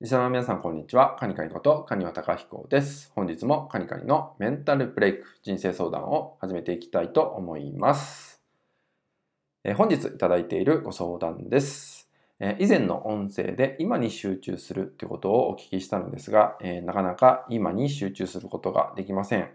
リスナーの皆さん、こんにちは。カニカニこと、カニワタカヒコです。本日もカニカニのメンタルブレイク、人生相談を始めていきたいと思います。え本日いただいているご相談です。え以前の音声で今に集中するということをお聞きしたのですが、えなかなか今に集中することができません。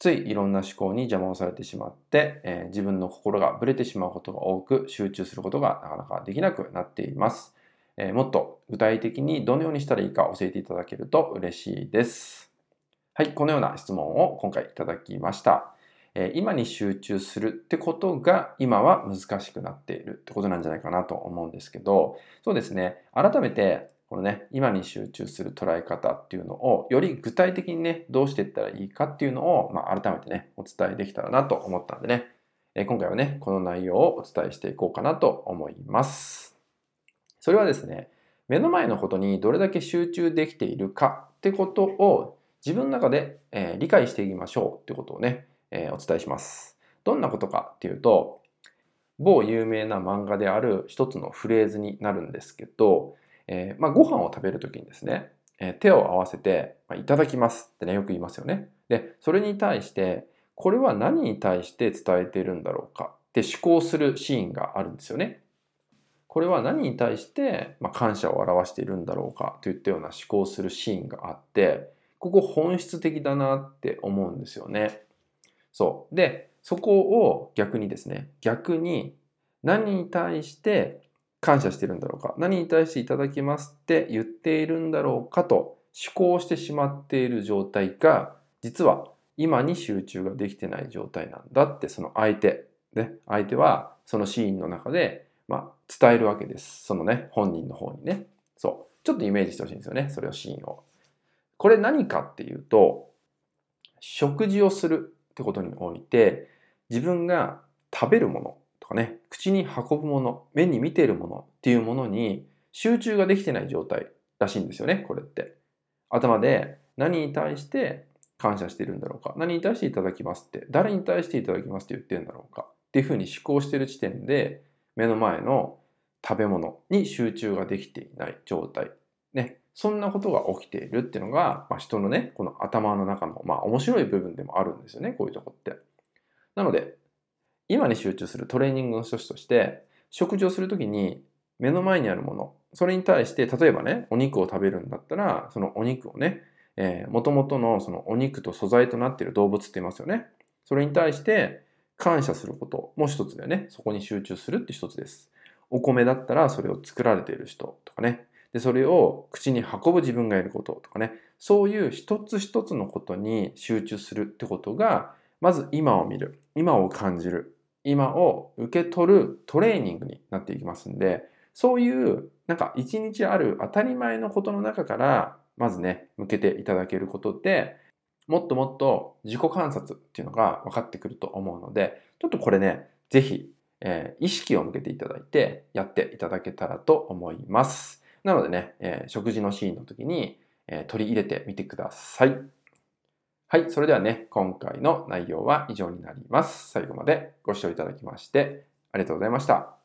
ついいろんな思考に邪魔をされてしまって、え自分の心がぶれてしまうことが多く、集中することがなかなかできなくなっています。えもっと具体的にどのようにしたらいいか教えていただけると嬉しいです。はい、このような質問を今回いただきました。え今に集中するってことが今は難しくなっているってことなんじゃないかなと思うんですけど、そうですね、改めてこのね、今に集中する捉え方っていうのをより具体的にね、どうしていったらいいかっていうのを、まあ、改めてね、お伝えできたらなと思ったんでね、え今回はね、この内容をお伝えしていこうかなと思います。それはですね、目の前のことにどれだけ集中できているかってことを自分の中で、えー、理解していきましょうってことをね、えー、お伝えします。どんなことかっていうと、某有名な漫画である一つのフレーズになるんですけど、えー、まあ、ご飯を食べるときにですね、え手を合わせて、ま、いただきますってね、よく言いますよね。で、それに対して、これは何に対して伝えているんだろうかって思考するシーンがあるんですよね。これは何に対して、ま感謝を表しているんだろうかといったような思考するシーンがあってここ本質的だなって思うんですよね。そうでそこを逆にですね逆に何に対して感謝してるんだろうか何に対していただきますって言っているんだろうかと思考してしまっている状態が実は今に集中ができてない状態なんだってその相手ね相手はそのシーンの中でまあ、伝えるわけです。そのね、本人の方にね。そう。ちょっとイメージしてほしいんですよね。それをシーンを。これ何かっていうと、食事をするってことにおいて、自分が食べるものとかね、口に運ぶもの、目に見ているものっていうものに集中ができてない状態らしいんですよね、これって。頭で何に対して感謝しているんだろうか、何に対していただきますって、誰に対していただきますって言ってるんだろうかっていうふうに思考してる時点で、目の前の食べ物に集中ができていない状態。ね。そんなことが起きているっていうのが、まあ、人のね、この頭の中の、まあ、面白い部分でもあるんですよね、こういうとこって。なので、今に集中するトレーニングの一つとして、食事をするときに目の前にあるもの、それに対して、例えばね、お肉を食べるんだったら、そのお肉をね、えー、元々のそのお肉と素材となっている動物って言いますよね。それに対して、感謝することも一つでね、そこに集中するって一つです。お米だったらそれを作られている人とかね、でそれを口に運ぶ自分がいることとかね、そういう一つ一つのことに集中するってことが、まず今を見る、今を感じる、今を受け取るトレーニングになっていきますんで、そういうなんか一日ある当たり前のことの中から、まずね、向けていただけることで、もっともっと自己観察っていうのが分かってくると思うので、ちょっとこれね、ぜひ、えー、意識を向けていただいてやっていただけたらと思います。なのでね、えー、食事のシーンの時に、えー、取り入れてみてください。はい、それではね、今回の内容は以上になります。最後までご視聴いただきましてありがとうございました。